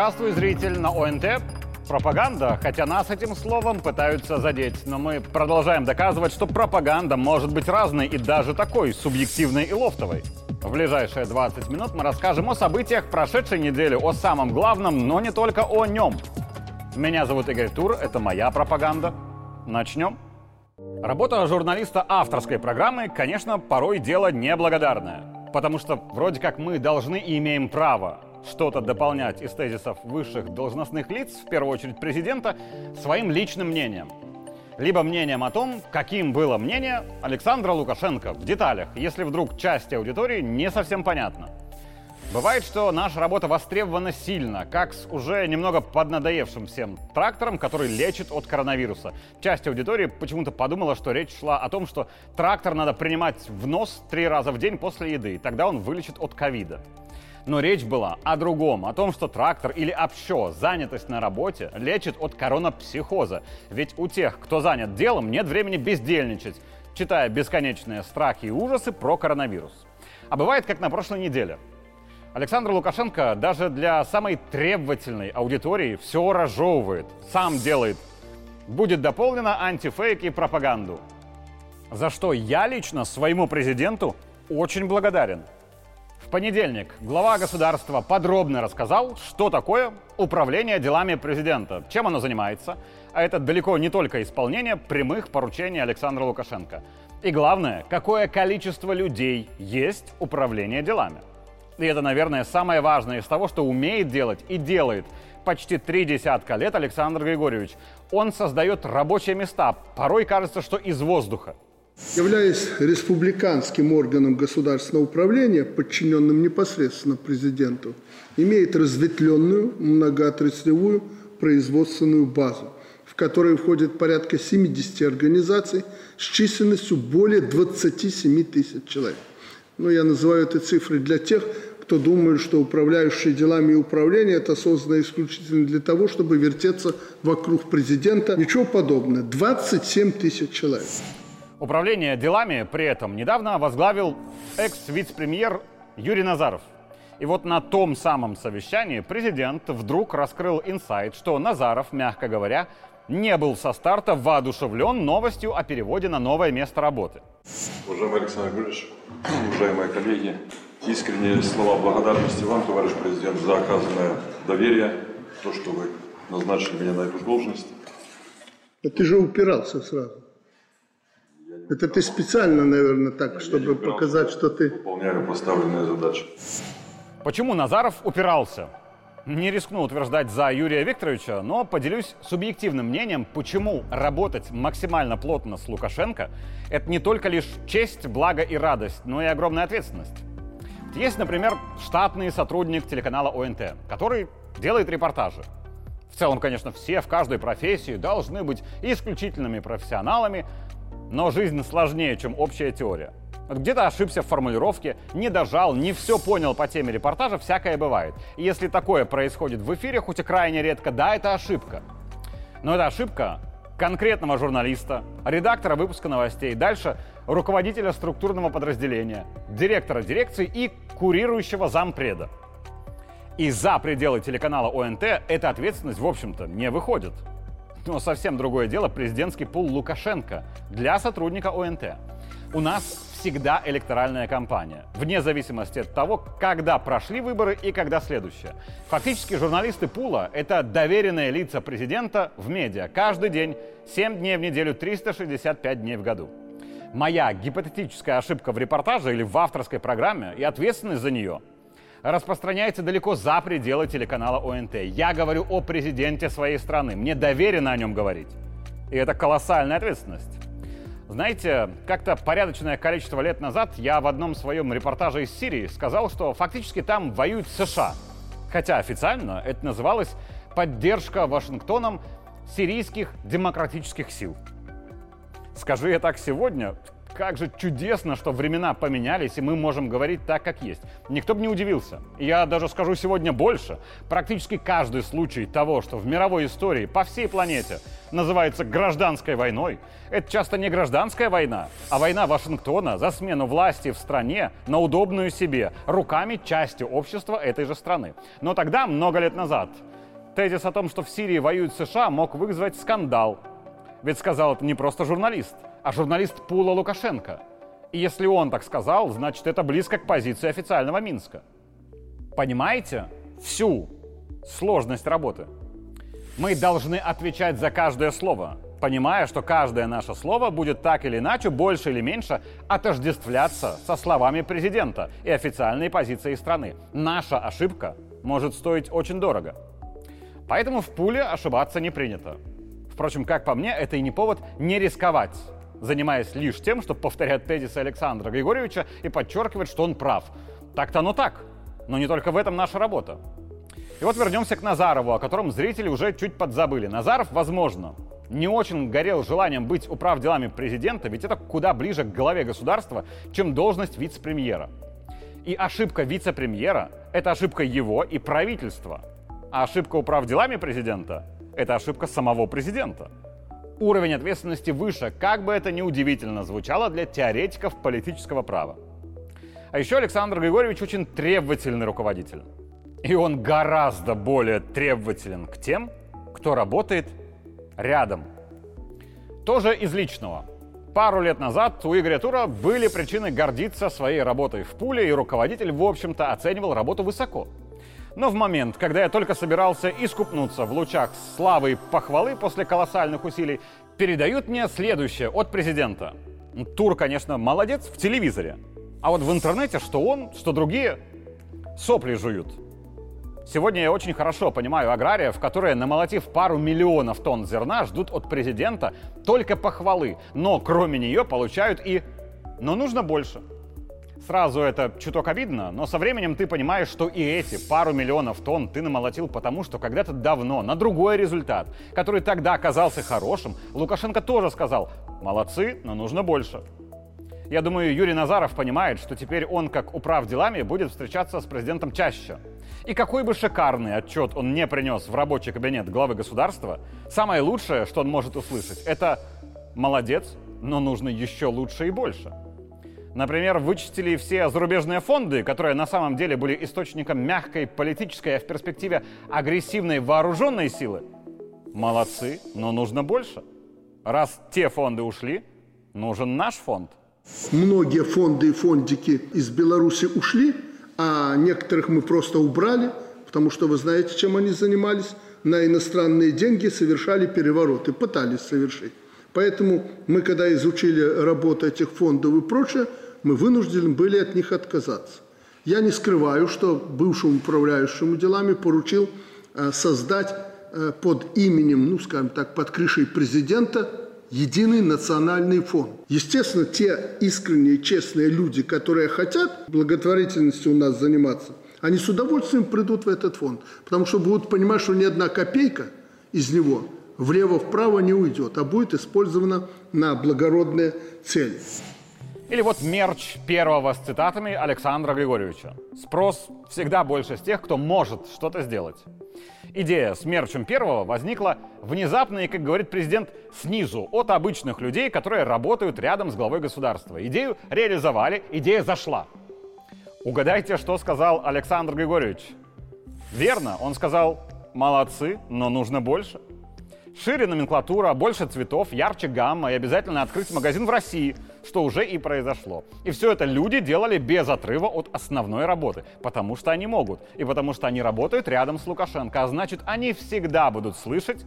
Здравствуй, зритель на ОНТ. Пропаганда, хотя нас этим словом пытаются задеть, но мы продолжаем доказывать, что пропаганда может быть разной и даже такой, субъективной и лофтовой. В ближайшие 20 минут мы расскажем о событиях прошедшей недели, о самом главном, но не только о нем. Меня зовут Игорь Тур, это моя пропаганда. Начнем. Работа журналиста авторской программы, конечно, порой дело неблагодарное. Потому что вроде как мы должны и имеем право что-то дополнять из тезисов высших должностных лиц, в первую очередь президента, своим личным мнением. Либо мнением о том, каким было мнение Александра Лукашенко в деталях, если вдруг части аудитории не совсем понятно. Бывает, что наша работа востребована сильно, как с уже немного поднадоевшим всем трактором, который лечит от коронавируса. Часть аудитории почему-то подумала, что речь шла о том, что трактор надо принимать в нос три раза в день после еды, и тогда он вылечит от ковида. Но речь была о другом, о том, что трактор или общо, занятость на работе, лечит от коронапсихоза. Ведь у тех, кто занят делом, нет времени бездельничать, читая бесконечные страхи и ужасы про коронавирус. А бывает, как на прошлой неделе. Александр Лукашенко даже для самой требовательной аудитории все разжевывает, сам делает. Будет дополнено антифейк и пропаганду. За что я лично своему президенту очень благодарен. В понедельник глава государства подробно рассказал, что такое управление делами президента, чем оно занимается, а это далеко не только исполнение прямых поручений Александра Лукашенко. И главное, какое количество людей есть управление делами. И это, наверное, самое важное из того, что умеет делать и делает почти три десятка лет Александр Григорьевич. Он создает рабочие места, порой кажется, что из воздуха. Являясь республиканским органом государственного управления, подчиненным непосредственно президенту, имеет разветвленную многоотраслевую производственную базу, в которой входит порядка 70 организаций с численностью более 27 тысяч человек. Но ну, я называю эти цифры для тех, кто думает, что управляющие делами и управление это создано исключительно для того, чтобы вертеться вокруг президента. Ничего подобного. 27 тысяч человек. Управление делами при этом недавно возглавил экс-вице-премьер Юрий Назаров. И вот на том самом совещании президент вдруг раскрыл инсайт, что Назаров, мягко говоря, не был со старта воодушевлен новостью о переводе на новое место работы. Уважаемый Александр Григорьевич, уважаемые коллеги, искренние слова благодарности вам, товарищ президент, за оказанное доверие, то, что вы назначили меня на эту должность. А ты же упирался сразу. Это ты специально, наверное, так, чтобы показать, что ты... Выполняю поставленные задачи. Почему Назаров упирался? Не рискну утверждать за Юрия Викторовича, но поделюсь субъективным мнением, почему работать максимально плотно с Лукашенко – это не только лишь честь, благо и радость, но и огромная ответственность. Есть, например, штатный сотрудник телеканала ОНТ, который делает репортажи. В целом, конечно, все в каждой профессии должны быть исключительными профессионалами, но жизнь сложнее, чем общая теория. Где-то ошибся в формулировке, не дожал, не все понял по теме репортажа, всякое бывает. И если такое происходит в эфире, хоть и крайне редко, да, это ошибка. Но это ошибка конкретного журналиста, редактора выпуска новостей, дальше руководителя структурного подразделения, директора дирекции и курирующего зампреда. И за пределы телеканала ОНТ эта ответственность, в общем-то, не выходит. Но совсем другое дело президентский пул Лукашенко для сотрудника ОНТ. У нас всегда электоральная кампания, вне зависимости от того, когда прошли выборы и когда следующее. Фактически журналисты пула – это доверенные лица президента в медиа. Каждый день, 7 дней в неделю, 365 дней в году. Моя гипотетическая ошибка в репортаже или в авторской программе и ответственность за нее – распространяется далеко за пределы телеканала ОНТ. Я говорю о президенте своей страны. Мне доверено о нем говорить. И это колоссальная ответственность. Знаете, как-то порядочное количество лет назад я в одном своем репортаже из Сирии сказал, что фактически там воюют США. Хотя официально это называлось поддержка Вашингтоном сирийских демократических сил. Скажи я так сегодня, как же чудесно, что времена поменялись, и мы можем говорить так, как есть. Никто бы не удивился. Я даже скажу сегодня больше. Практически каждый случай того, что в мировой истории по всей планете называется гражданской войной, это часто не гражданская война, а война Вашингтона за смену власти в стране на удобную себе, руками части общества этой же страны. Но тогда, много лет назад, тезис о том, что в Сирии воюют США, мог вызвать скандал. Ведь сказал это не просто журналист, а журналист Пула Лукашенко. И если он так сказал, значит это близко к позиции официального Минска. Понимаете всю сложность работы? Мы должны отвечать за каждое слово, понимая, что каждое наше слово будет так или иначе, больше или меньше, отождествляться со словами президента и официальной позицией страны. Наша ошибка может стоить очень дорого. Поэтому в пуле ошибаться не принято. Впрочем, как по мне, это и не повод не рисковать, занимаясь лишь тем, чтобы повторять тезисы Александра Григорьевича и подчеркивать, что он прав. Так-то оно так. Но не только в этом наша работа. И вот вернемся к Назарову, о котором зрители уже чуть подзабыли. Назаров, возможно, не очень горел желанием быть управ делами президента, ведь это куда ближе к голове государства, чем должность вице-премьера. И ошибка вице-премьера – это ошибка его и правительства. А ошибка управ делами президента – это ошибка самого президента. Уровень ответственности выше, как бы это ни удивительно звучало для теоретиков политического права. А еще Александр Григорьевич очень требовательный руководитель. И он гораздо более требователен к тем, кто работает рядом. Тоже из личного. Пару лет назад у Игоря Тура были причины гордиться своей работой в пуле, и руководитель, в общем-то, оценивал работу высоко. Но в момент, когда я только собирался искупнуться в лучах славы и похвалы после колоссальных усилий, передают мне следующее от президента. Тур, конечно, молодец в телевизоре. А вот в интернете что он, что другие сопли жуют. Сегодня я очень хорошо понимаю аграриев, которые, намолотив пару миллионов тонн зерна, ждут от президента только похвалы, но кроме нее получают и «но нужно больше». Сразу это чуток обидно, но со временем ты понимаешь, что и эти пару миллионов тонн ты намолотил потому, что когда-то давно на другой результат, который тогда оказался хорошим, Лукашенко тоже сказал «молодцы, но нужно больше». Я думаю, Юрий Назаров понимает, что теперь он, как управ делами, будет встречаться с президентом чаще. И какой бы шикарный отчет он не принес в рабочий кабинет главы государства, самое лучшее, что он может услышать, это «молодец, но нужно еще лучше и больше». Например, вычистили все зарубежные фонды, которые на самом деле были источником мягкой политической, а в перспективе агрессивной вооруженной силы. Молодцы, но нужно больше. Раз те фонды ушли, нужен наш фонд. Многие фонды и фондики из Беларуси ушли, а некоторых мы просто убрали, потому что вы знаете, чем они занимались. На иностранные деньги совершали перевороты, пытались совершить. Поэтому мы, когда изучили работу этих фондов и прочее, мы вынуждены были от них отказаться. Я не скрываю, что бывшему управляющему делами поручил э, создать э, под именем, ну, скажем так, под крышей президента единый национальный фонд. Естественно, те искренние, честные люди, которые хотят благотворительностью у нас заниматься, они с удовольствием придут в этот фонд, потому что будут понимать, что ни одна копейка из него влево-вправо не уйдет, а будет использована на благородные цели. Или вот мерч первого с цитатами Александра Григорьевича. Спрос всегда больше с тех, кто может что-то сделать. Идея с мерчем первого возникла внезапно и, как говорит президент, снизу, от обычных людей, которые работают рядом с главой государства. Идею реализовали, идея зашла. Угадайте, что сказал Александр Григорьевич? Верно, он сказал, молодцы, но нужно больше. Шире номенклатура, больше цветов, ярче гамма и обязательно открыть магазин в России, что уже и произошло. И все это люди делали без отрыва от основной работы, потому что они могут, и потому что они работают рядом с Лукашенко, а значит, они всегда будут слышать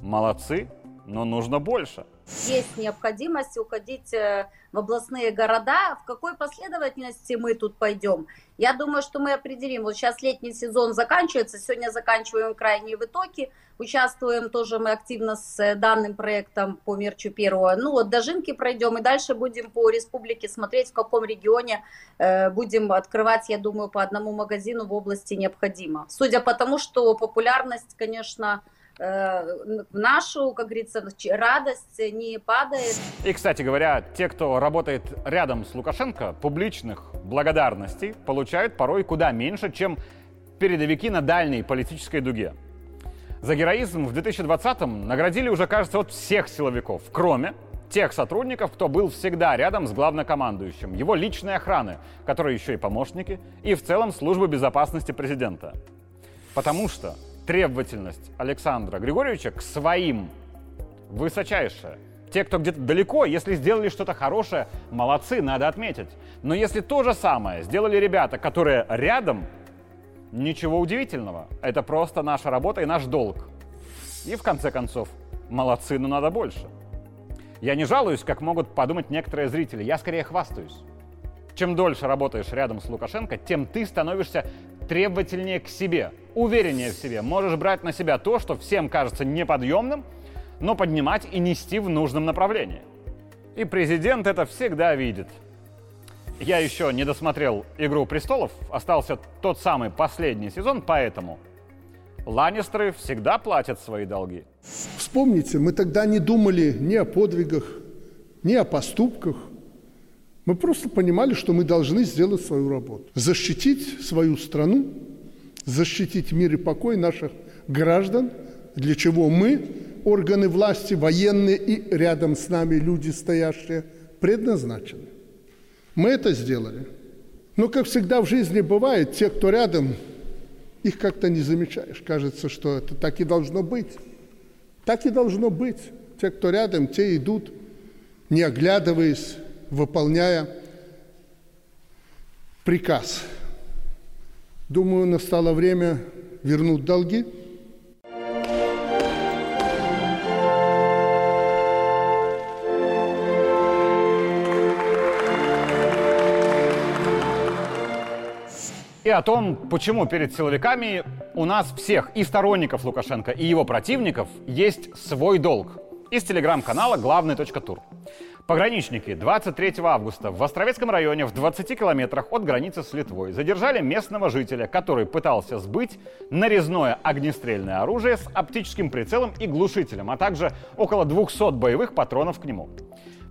«молодцы, но нужно больше». Есть необходимость уходить э, в областные города. В какой последовательности мы тут пойдем? Я думаю, что мы определим. Вот сейчас летний сезон заканчивается, сегодня заканчиваем крайние вытоки. Участвуем тоже мы активно с э, данным проектом по мерчу первого. Ну вот дожинки пройдем и дальше будем по республике смотреть, в каком регионе э, будем открывать, я думаю, по одному магазину в области необходимо. Судя по тому, что популярность, конечно, в нашу, как говорится, радость не падает. И, кстати говоря, те, кто работает рядом с Лукашенко, публичных благодарностей получают порой куда меньше, чем передовики на дальней политической дуге. За героизм в 2020-м наградили уже, кажется, от всех силовиков, кроме тех сотрудников, кто был всегда рядом с главнокомандующим, его личной охраны, которые еще и помощники, и в целом службы безопасности президента. Потому что требовательность Александра Григорьевича к своим высочайшая. Те, кто где-то далеко, если сделали что-то хорошее, молодцы, надо отметить. Но если то же самое сделали ребята, которые рядом, ничего удивительного. Это просто наша работа и наш долг. И в конце концов, молодцы, но надо больше. Я не жалуюсь, как могут подумать некоторые зрители. Я скорее хвастаюсь. Чем дольше работаешь рядом с Лукашенко, тем ты становишься требовательнее к себе, увереннее в себе. Можешь брать на себя то, что всем кажется неподъемным, но поднимать и нести в нужном направлении. И президент это всегда видит. Я еще не досмотрел «Игру престолов», остался тот самый последний сезон, поэтому Ланнистеры всегда платят свои долги. Вспомните, мы тогда не думали ни о подвигах, ни о поступках. Мы просто понимали, что мы должны сделать свою работу. Защитить свою страну, защитить мир и покой наших граждан, для чего мы, органы власти, военные и рядом с нами люди, стоящие, предназначены. Мы это сделали. Но, как всегда в жизни бывает, те, кто рядом, их как-то не замечаешь. Кажется, что это так и должно быть. Так и должно быть. Те, кто рядом, те идут, не оглядываясь, выполняя приказ. Думаю, настало время вернуть долги. И о том, почему перед силовиками у нас всех, и сторонников Лукашенко, и его противников, есть свой долг. Из телеграм-канала «Главный.тур». Пограничники 23 августа в Островецком районе в 20 километрах от границы с Литвой задержали местного жителя, который пытался сбыть нарезное огнестрельное оружие с оптическим прицелом и глушителем, а также около 200 боевых патронов к нему.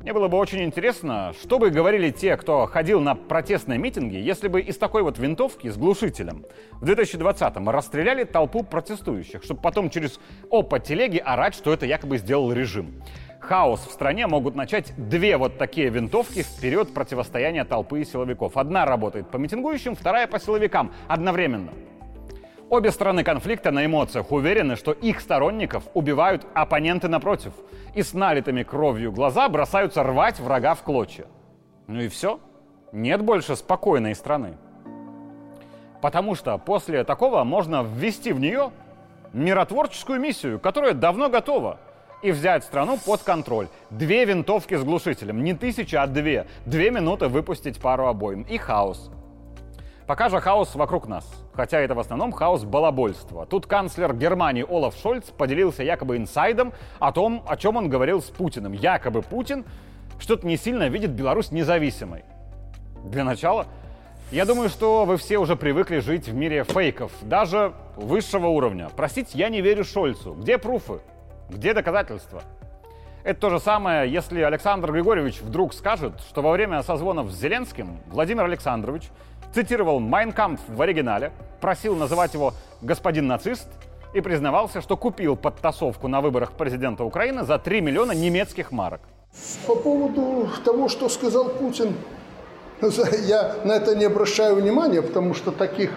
Мне было бы очень интересно, что бы говорили те, кто ходил на протестные митинги, если бы из такой вот винтовки с глушителем в 2020-м расстреляли толпу протестующих, чтобы потом через опа телеги орать, что это якобы сделал режим. Хаос в стране могут начать две вот такие винтовки в период противостояния толпы и силовиков. Одна работает по митингующим, вторая по силовикам одновременно. Обе стороны конфликта на эмоциях уверены, что их сторонников убивают оппоненты напротив. И с налитыми кровью глаза бросаются рвать врага в клочья. Ну и все. Нет больше спокойной страны. Потому что после такого можно ввести в нее миротворческую миссию, которая давно готова, и взять страну под контроль. Две винтовки с глушителем, не тысяча, а две. Две минуты выпустить пару обоим. И хаос. Пока же хаос вокруг нас. Хотя это в основном хаос балабольства. Тут канцлер Германии Олаф Шольц поделился якобы инсайдом о том, о чем он говорил с Путиным. Якобы Путин что-то не сильно видит Беларусь независимой. Для начала, я думаю, что вы все уже привыкли жить в мире фейков, даже высшего уровня. Простите, я не верю Шольцу. Где пруфы? Где доказательства? Это то же самое, если Александр Григорьевич вдруг скажет, что во время созвонов с Зеленским Владимир Александрович цитировал «Майнкамп» в оригинале, просил называть его «господин нацист» и признавался, что купил подтасовку на выборах президента Украины за 3 миллиона немецких марок. По поводу того, что сказал Путин, я на это не обращаю внимания, потому что таких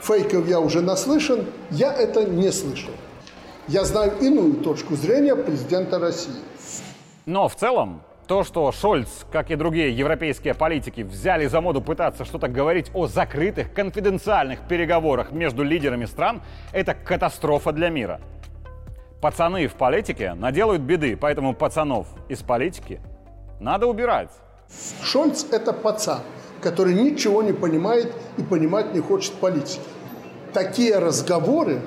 фейков я уже наслышан, я это не слышал. Я знаю иную точку зрения президента России. Но в целом то, что Шольц, как и другие европейские политики, взяли за моду пытаться что-то говорить о закрытых, конфиденциальных переговорах между лидерами стран, это катастрофа для мира. Пацаны в политике наделают беды, поэтому пацанов из политики надо убирать. Шольц – это пацан, который ничего не понимает и понимать не хочет политики. Такие разговоры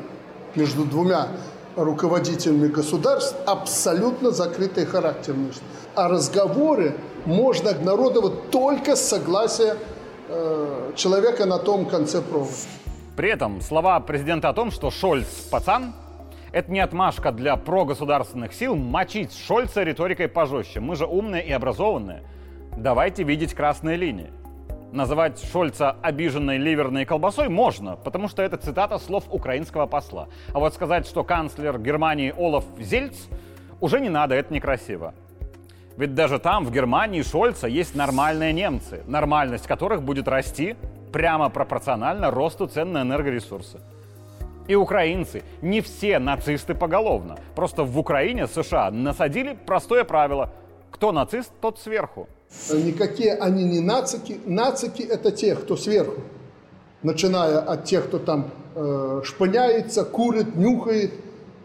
между двумя руководителями государств абсолютно закрытой характерность а разговоры можно обнародовать только с согласия э, человека на том конце провода. При этом слова президента о том, что Шольц пацан, это не отмашка для прогосударственных сил мочить Шольца риторикой пожестче. Мы же умные и образованные. Давайте видеть красные линии. Называть Шольца обиженной ливерной колбасой можно, потому что это цитата слов украинского посла. А вот сказать, что канцлер Германии Олаф Зельц, уже не надо, это некрасиво. Ведь даже там, в Германии, Шольца есть нормальные немцы, нормальность которых будет расти прямо пропорционально росту цен на энергоресурсы. И украинцы не все нацисты поголовно. Просто в Украине США насадили простое правило. Кто нацист, тот сверху. Никакие они не нацики. Нацики это те, кто сверху. Начиная от тех, кто там э, шпыняется, курит, нюхает,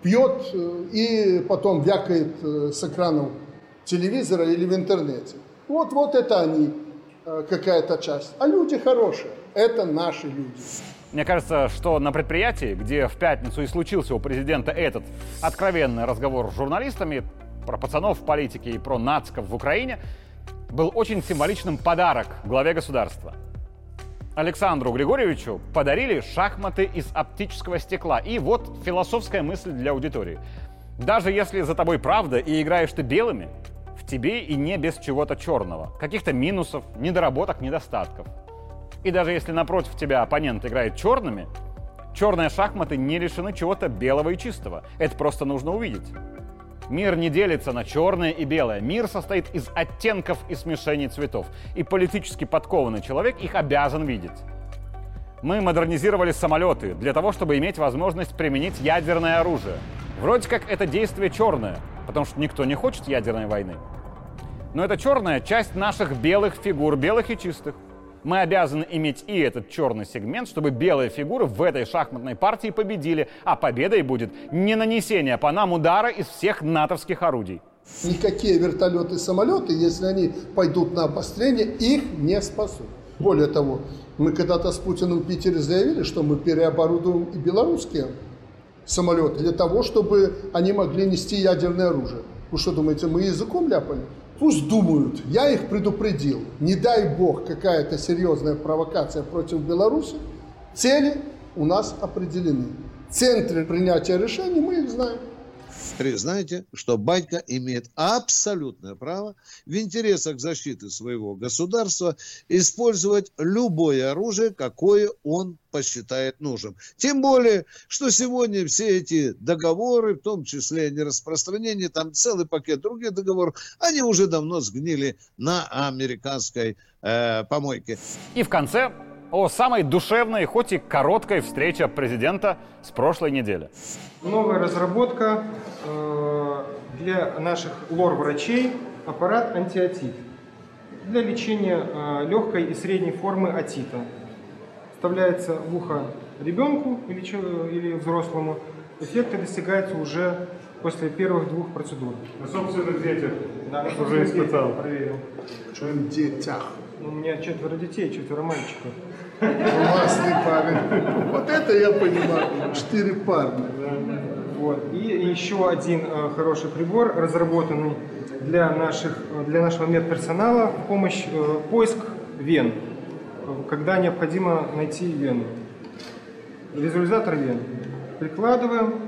пьет э, и потом вякает э, с экранов телевизора или в интернете. Вот, вот это они, э, какая-то часть. А люди хорошие, это наши люди. Мне кажется, что на предприятии, где в пятницу и случился у президента этот откровенный разговор с журналистами про пацанов в политике и про нациков в Украине, был очень символичным подарок главе государства. Александру Григорьевичу подарили шахматы из оптического стекла. И вот философская мысль для аудитории. Даже если за тобой правда и играешь ты белыми, в тебе и не без чего-то черного. Каких-то минусов, недоработок, недостатков. И даже если напротив тебя оппонент играет черными, черные шахматы не лишены чего-то белого и чистого. Это просто нужно увидеть. Мир не делится на черное и белое. Мир состоит из оттенков и смешений цветов. И политически подкованный человек их обязан видеть. Мы модернизировали самолеты для того, чтобы иметь возможность применить ядерное оружие. Вроде как это действие черное, потому что никто не хочет ядерной войны. Но это черная часть наших белых фигур, белых и чистых мы обязаны иметь и этот черный сегмент, чтобы белые фигуры в этой шахматной партии победили, а победой будет не нанесение по нам удара из всех натовских орудий. Никакие вертолеты и самолеты, если они пойдут на обострение, их не спасут. Более того, мы когда-то с Путиным в Питере заявили, что мы переоборудуем и белорусские самолеты для того, чтобы они могли нести ядерное оружие. Вы что думаете, мы языком ляпали? Пусть думают, я их предупредил. Не дай бог какая-то серьезная провокация против Беларуси. Цели у нас определены. Центры принятия решений мы их знаем. Признайте, что батька имеет абсолютное право в интересах защиты своего государства использовать любое оружие, какое он посчитает нужным. Тем более, что сегодня все эти договоры, в том числе о нераспространении, там целый пакет других договоров, они уже давно сгнили на американской э, помойке. И в конце о самой душевной, хоть и короткой встрече президента с прошлой недели. Новая разработка э, для наших лор-врачей – аппарат антиотит для лечения э, легкой и средней формы отита. Вставляется в ухо ребенку или, или взрослому. Эффекты достигаются уже после первых двух процедур. На собственных детях? Да, на собственных детях. Проверил. Что им детях? У меня четверо детей, четверо мальчиков. Классный парень. Вот это я понимаю. Четыре парня. Вот. И еще один э, хороший прибор, разработанный для, наших, для нашего медперсонала в помощь э, поиск вен, когда необходимо найти вену. Визуализатор вен. Прикладываем,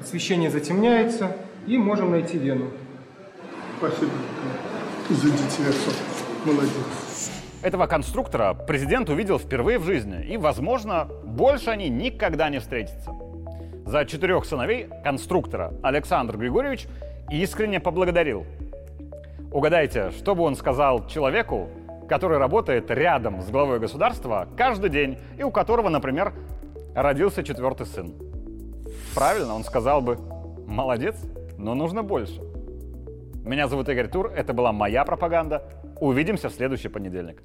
освещение затемняется и можем найти вену. Спасибо. Извините, Молодец. Этого конструктора президент увидел впервые в жизни, и, возможно, больше они никогда не встретятся. За четырех сыновей конструктора Александр Григорьевич искренне поблагодарил. Угадайте, что бы он сказал человеку, который работает рядом с главой государства каждый день, и у которого, например, родился четвертый сын. Правильно, он сказал бы, молодец, но нужно больше. Меня зовут Игорь Тур, это была моя пропаганда. Увидимся в следующий понедельник.